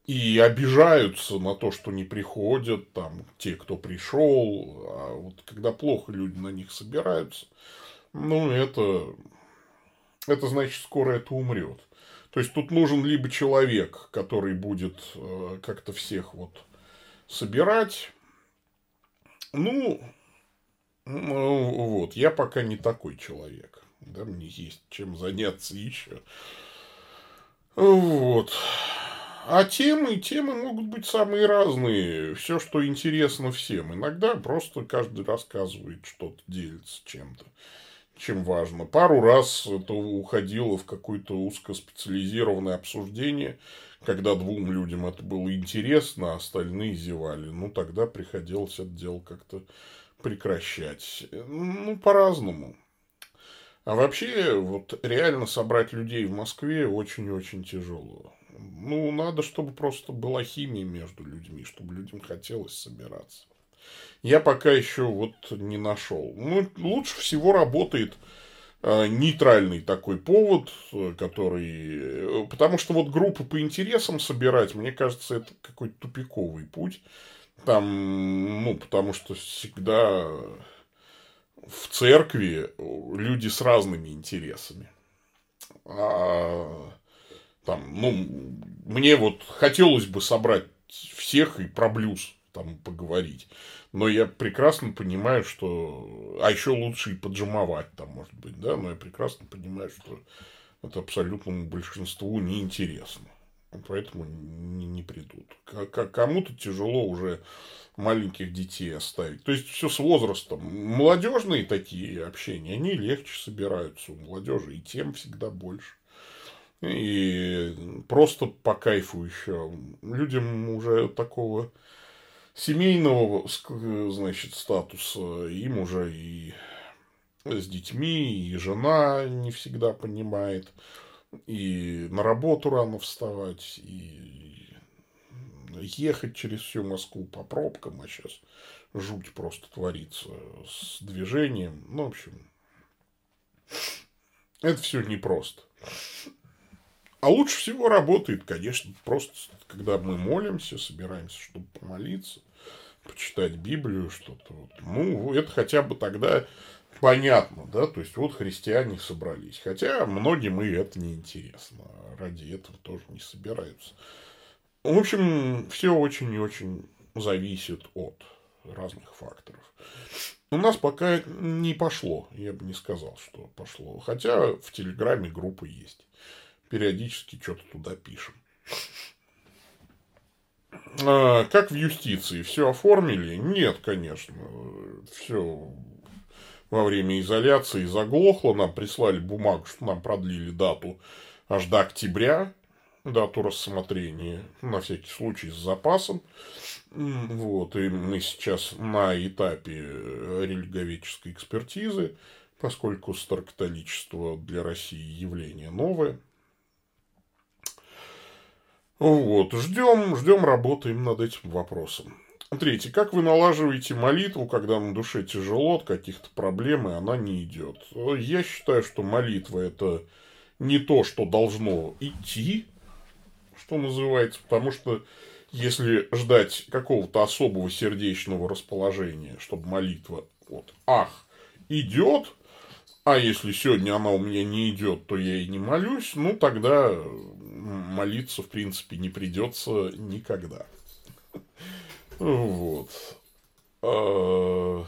и обижаются на то, что не приходят, там, те, кто пришел, а вот когда плохо люди на них собираются, ну, это, это значит, скоро это умрет. То есть тут нужен либо человек, который будет э, как-то всех вот собирать. Ну, ну, вот, я пока не такой человек да, мне есть чем заняться еще. Вот. А темы, темы могут быть самые разные. Все, что интересно всем. Иногда просто каждый рассказывает что-то, делится чем-то, чем важно. Пару раз это уходило в какое-то узкоспециализированное обсуждение, когда двум людям это было интересно, а остальные зевали. Ну, тогда приходилось это дело как-то прекращать. Ну, по-разному. А вообще, вот реально собрать людей в Москве очень-очень тяжело. Ну, надо, чтобы просто была химия между людьми, чтобы людям хотелось собираться. Я пока еще вот не нашел. Ну, лучше всего работает э, нейтральный такой повод, который... Потому что вот группы по интересам собирать, мне кажется, это какой-то тупиковый путь. Там, ну, потому что всегда в церкви люди с разными интересами. А, там, ну, мне вот хотелось бы собрать всех и про блюз там поговорить. Но я прекрасно понимаю, что... А еще лучше и поджимовать там, может быть, да? Но я прекрасно понимаю, что это абсолютному большинству неинтересно. Поэтому не, не придут. Кому-то тяжело уже маленьких детей оставить. То есть все с возрастом. Молодежные такие общения, они легче собираются у молодежи, и тем всегда больше. И просто по кайфу еще. Людям уже такого семейного, значит, статуса, им уже и с детьми, и жена не всегда понимает, и на работу рано вставать, и ехать через всю Москву по пробкам, а сейчас жуть просто творится с движением. Ну, в общем, это все непросто. А лучше всего работает, конечно, просто когда мы молимся, собираемся, чтобы помолиться, почитать Библию, что-то. Ну, это хотя бы тогда понятно, да, то есть вот христиане собрались. Хотя многим и это не интересно. Ради этого тоже не собираются. В общем, все очень и очень зависит от разных факторов. У нас пока не пошло, я бы не сказал, что пошло. Хотя в Телеграме группа есть. Периодически что-то туда пишем. А, как в юстиции? Все оформили? Нет, конечно. Все во время изоляции заглохло. Нам прислали бумагу, что нам продлили дату аж до октября дату рассмотрения, на всякий случай с запасом. Вот, и мы сейчас на этапе религовеческой экспертизы, поскольку старокатоличество для России явление новое. Вот, ждем, ждем, работаем над этим вопросом. Третье. Как вы налаживаете молитву, когда на душе тяжело от каких-то проблем, и она не идет? Я считаю, что молитва это не то, что должно идти, что называется, потому что если ждать какого-то особого сердечного расположения, чтобы молитва вот ах идет, А если сегодня она у меня не идет, то я и не молюсь, ну тогда молиться, в принципе, не придется никогда. Вот. А,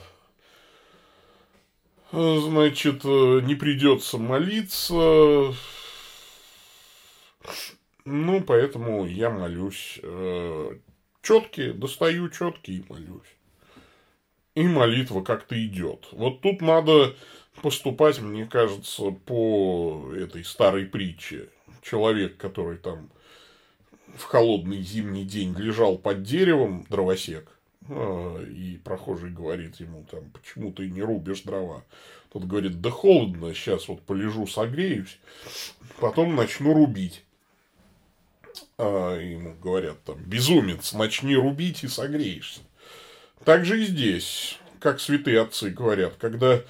значит, не придется молиться. Ну, поэтому я молюсь. Э, четкие, достаю четкие и молюсь. И молитва как-то идет. Вот тут надо поступать, мне кажется, по этой старой притче. Человек, который там в холодный зимний день лежал под деревом, дровосек, а, и прохожий говорит ему там, почему ты не рубишь дрова? Тот говорит, да холодно, сейчас вот полежу, согреюсь, потом начну рубить. А ему говорят там, безумец, начни рубить и согреешься. Так же и здесь, как святые отцы говорят, когда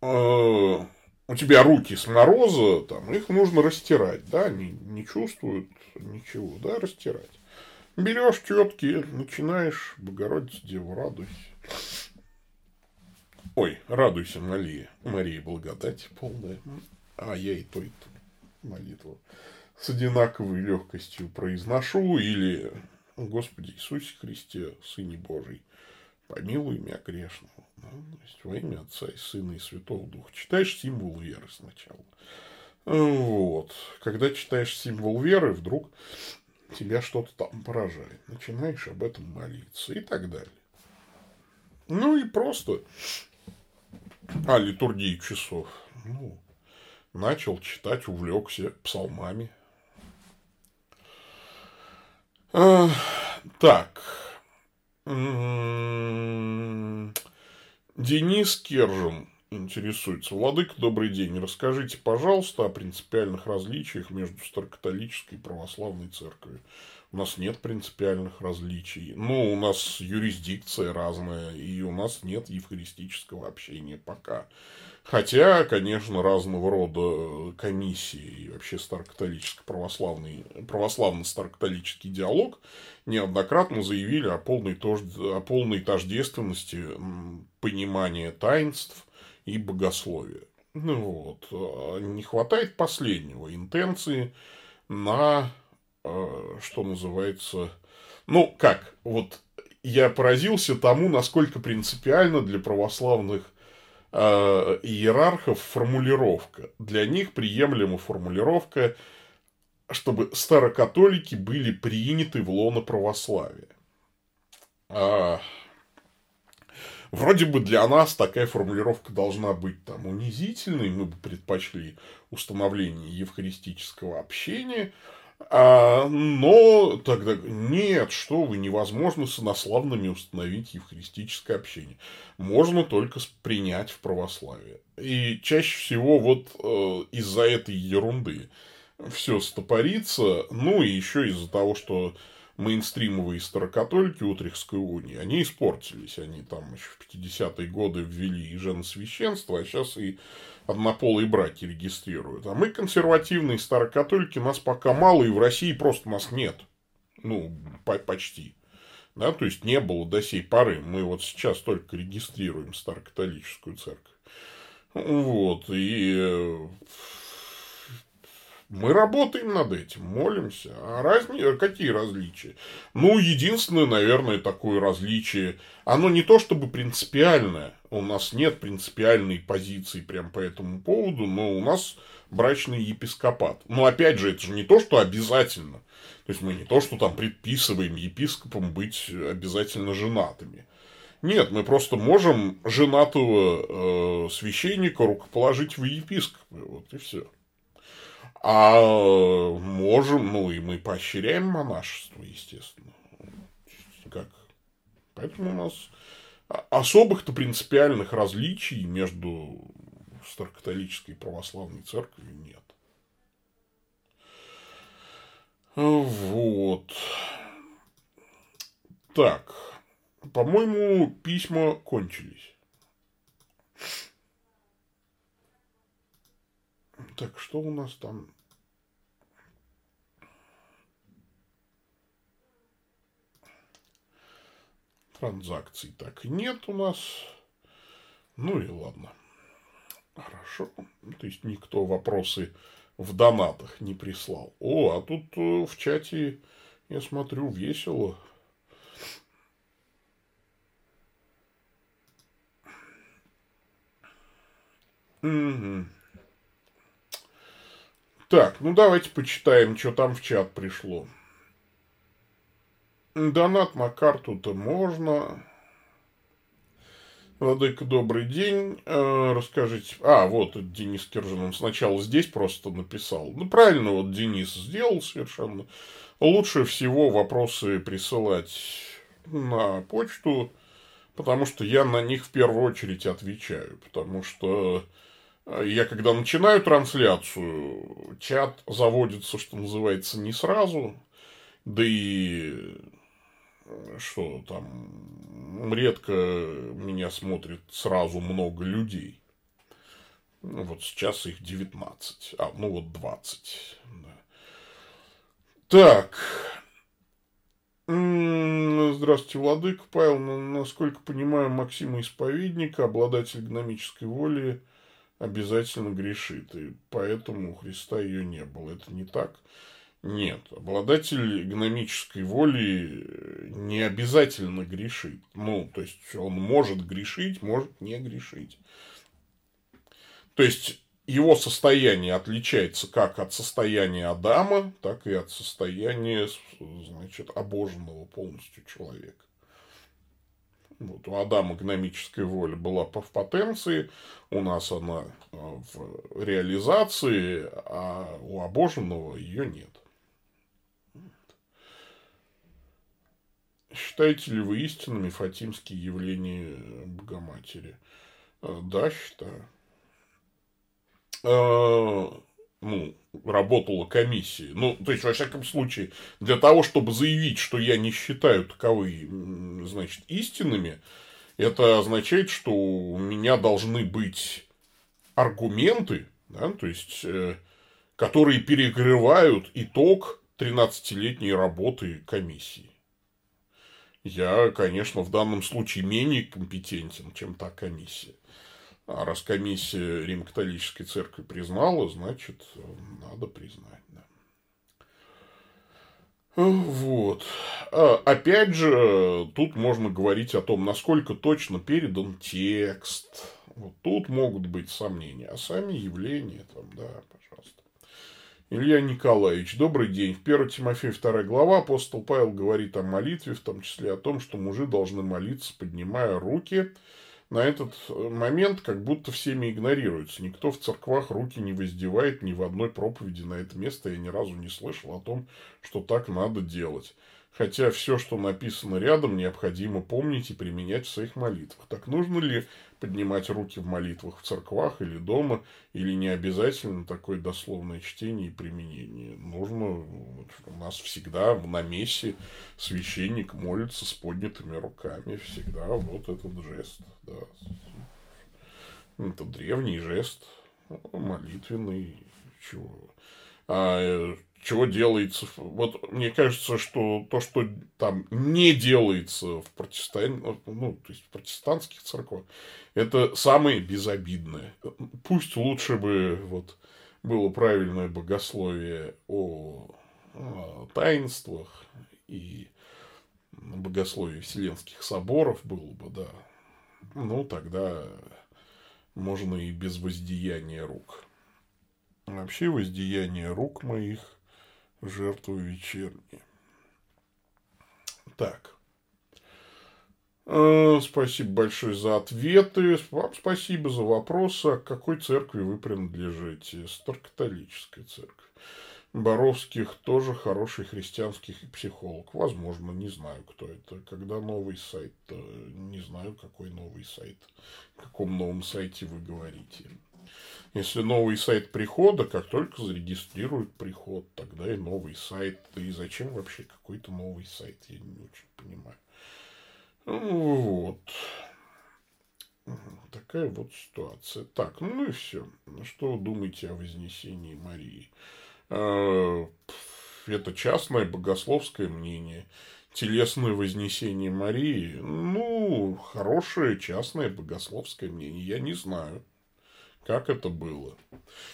Э, у тебя руки с мороза, там, их нужно растирать, да, они не чувствуют ничего, да, растирать. Берешь четки, начинаешь, Богородица, Деву, радуйся. Ой, радуйся, Мария, Мария, благодать полная. А я и то, и то молитву с одинаковой легкостью произношу, или Господи Иисусе Христе, Сыне Божий, помилуй меня грешного. Ну, есть во имя Отца и Сына и Святого Духа. Читаешь символ веры сначала. Вот. Когда читаешь символ веры, вдруг тебя что-то там поражает. Начинаешь об этом молиться и так далее. Ну и просто а литургии часов. Ну, начал читать, увлекся псалмами. А, так. Денис Кержин интересуется. Владыка, добрый день. Расскажите, пожалуйста, о принципиальных различиях между старокатолической и православной церковью. У нас нет принципиальных различий. Ну, у нас юрисдикция разная, и у нас нет евхаристического общения пока. Хотя, конечно, разного рода комиссии и вообще старокатолическо-православный, православно-старокатолический диалог неоднократно заявили о полной, тож... о полной тождественности понимания таинств и богословия. Ну вот, а не хватает последнего, интенции на, что называется, ну как, вот я поразился тому, насколько принципиально для православных э, иерархов формулировка. Для них приемлема формулировка, чтобы старокатолики были приняты в лоно православия. А, вроде бы для нас такая формулировка должна быть там унизительной, мы бы предпочли установление евхаристического общения – а, но тогда нет, что вы, невозможно с инославными установить евхаристическое общение. Можно только принять в православие. И чаще всего вот э, из-за этой ерунды все стопорится, ну и еще из-за того, что мейнстримовые старокатолики Утрехской унии, они испортились. Они там еще в 50-е годы ввели и женосвященство, а сейчас и однополые браки регистрируют. А мы консервативные старокатолики, нас пока мало, и в России просто нас нет. Ну, почти. Да, то есть не было до сей поры. Мы вот сейчас только регистрируем старокатолическую церковь. Вот, и э, мы работаем над этим, молимся. А разни... какие различия? Ну, единственное, наверное, такое различие, оно не то чтобы принципиальное, у нас нет принципиальной позиции прям по этому поводу, но у нас брачный епископат. Но опять же, это же не то, что обязательно. То есть мы не то, что там предписываем епископам быть обязательно женатыми. Нет, мы просто можем женатого э, священника рукоположить в епископы. Вот и все. А можем, ну и мы поощряем монашество, естественно. Как? Поэтому у нас особых-то принципиальных различий между старокатолической и православной церковью нет. Вот. Так. По-моему, письма кончились. Так, что у нас там? Транзакций так нет у нас. Ну и ладно. Хорошо. То есть никто вопросы в донатах не прислал. О, а тут э, в чате, я смотрю, весело. Угу. Так, ну давайте почитаем, что там в чат пришло. Донат на карту-то можно. Владыка, добрый день. Э, расскажите. А, вот Денис Киржин. Он сначала здесь просто написал. Ну, правильно, вот Денис сделал совершенно. Лучше всего вопросы присылать на почту, потому что я на них в первую очередь отвечаю. Потому что э, я когда начинаю трансляцию, чат заводится, что называется, не сразу. Да и что там редко меня смотрит сразу много людей. Ну, вот сейчас их 19, а, ну вот 20. Да. Так. Здравствуйте, Владыка Павел. Насколько понимаю, Максима Исповедника, обладатель гномической воли, обязательно грешит. И поэтому у Христа ее не было. Это не так. Нет, обладатель гномической воли э, не обязательно грешит. Ну, то есть, он может грешить, может не грешить. То есть, его состояние отличается как от состояния Адама, так и от состояния, значит, обоженного полностью человека. Вот, у Адама гномическая воля была в потенции, у нас она э, в реализации, а у обоженного ее нет. Считаете ли вы истинными фатимские явления Богоматери? Э, да, считаю. Ну, работала комиссия. Ну, то есть, во всяком случае, для того, чтобы заявить, что я не считаю таковые, значит, истинными, это означает, что у меня должны быть аргументы, да, то есть, э, которые перекрывают итог 13-летней работы комиссии я, конечно, в данном случае менее компетентен, чем та комиссия. А раз комиссия Рим-католической церкви признала, значит, надо признать. Да. Вот. А, опять же, тут можно говорить о том, насколько точно передан текст. Вот тут могут быть сомнения. А сами явления там, да, Илья Николаевич, добрый день. В 1 Тимофея 2 глава апостол Павел говорит о молитве, в том числе о том, что мужи должны молиться, поднимая руки. На этот момент как будто всеми игнорируется. Никто в церквах руки не воздевает ни в одной проповеди на это место. Я ни разу не слышал о том, что так надо делать. Хотя все, что написано рядом, необходимо помнить и применять в своих молитвах. Так нужно ли поднимать руки в молитвах в церквах или дома, или не обязательно такое дословное чтение и применение. Нужно, у нас всегда на мессе священник молится с поднятыми руками, всегда вот этот жест, да. Это древний жест, молитвенный, чего. А э, чего делается. Вот мне кажется, что то, что там не делается в протестан... ну, то есть в протестантских церквах, это самое безобидное. Пусть лучше бы вот было правильное богословие о, о таинствах и богословие Вселенских соборов было бы, да. Ну, тогда можно и без воздеяния рук. Вообще воздеяние рук моих – жертву вечерние. Так. Э, спасибо большое за ответы. Вам спасибо за вопросы. А к какой церкви вы принадлежите? Старокатолической церкви. Боровских тоже хороший христианский психолог. Возможно, не знаю, кто это. Когда новый сайт, не знаю, какой новый сайт. О каком новом сайте вы говорите. Если новый сайт прихода, как только зарегистрируют приход, тогда и новый сайт. Да и зачем вообще какой-то новый сайт, я не очень понимаю. Вот. Такая вот ситуация. Так, ну и все. Что вы думаете о Вознесении Марии? А, это частное богословское мнение. Телесное Вознесение Марии, ну, хорошее частное богословское мнение, я не знаю как это было.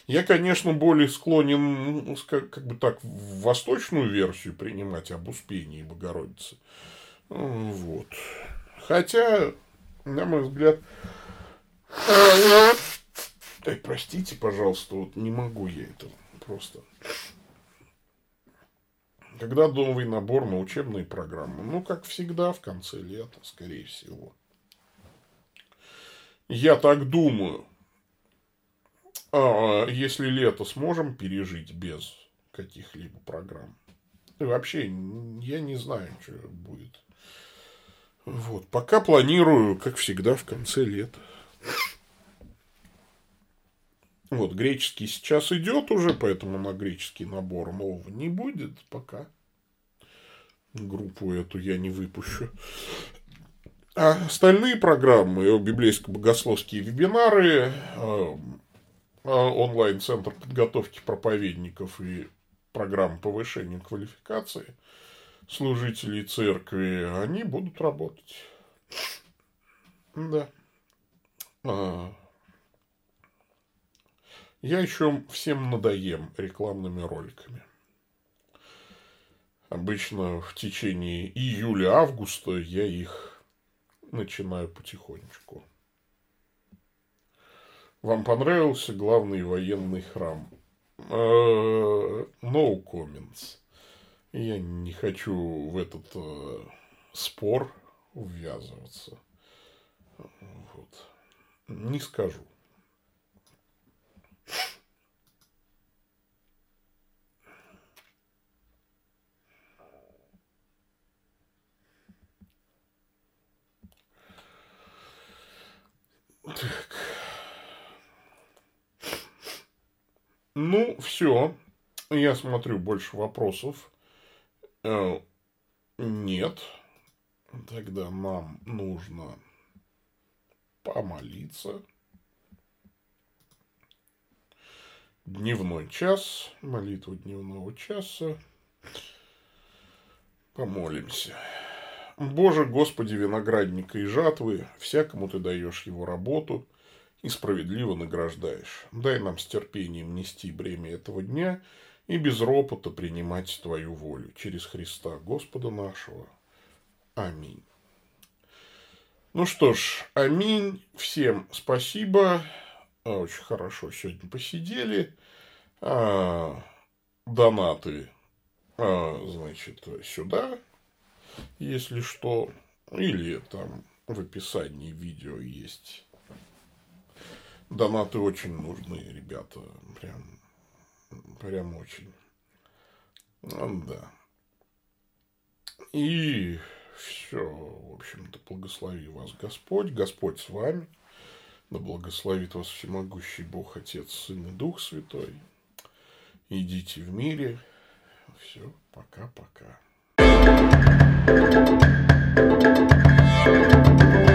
Я, конечно, более склонен, ну, как, бы так, в восточную версию принимать об Успении Богородицы. Вот. Хотя, на мой взгляд, Ай, простите, пожалуйста, вот не могу я это просто. Когда новый набор на учебные программы? Ну, как всегда, в конце лета, скорее всего. Я так думаю. А, если лето сможем пережить без каких-либо программ. И вообще, я не знаю, что будет. Вот. Пока планирую, как всегда, в конце лета. Вот, греческий сейчас идет уже, поэтому на греческий набор нового не будет пока. Группу эту я не выпущу. А остальные программы, библейско-богословские вебинары, а, онлайн-центр подготовки проповедников и программа повышения квалификации служителей церкви, они будут работать. Да. А, я еще всем надоем рекламными роликами. Обычно в течение июля-августа я их начинаю потихонечку. Вам понравился главный военный храм? Uh, no comments. Я не хочу в этот uh, спор ввязываться. Вот. Не скажу. Так. Ну, все. Я смотрю, больше вопросов э, нет. Тогда нам нужно помолиться. Дневной час, молитва дневного часа. Помолимся. Боже, Господи, виноградника и жатвы, всякому ты даешь его работу и справедливо награждаешь. Дай нам с терпением нести бремя этого дня и без ропота принимать Твою волю через Христа Господа нашего. Аминь. Ну что ж, аминь. Всем спасибо. Очень хорошо сегодня посидели. А, донаты, а, значит, сюда если что, или там в описании видео есть. Донаты очень нужны, ребята, прям, прям очень. Да. И все, в общем-то, благослови вас Господь, Господь с вами. Да благословит вас всемогущий Бог, Отец, Сын и Дух Святой. Идите в мире. Все, пока-пока. Thank you.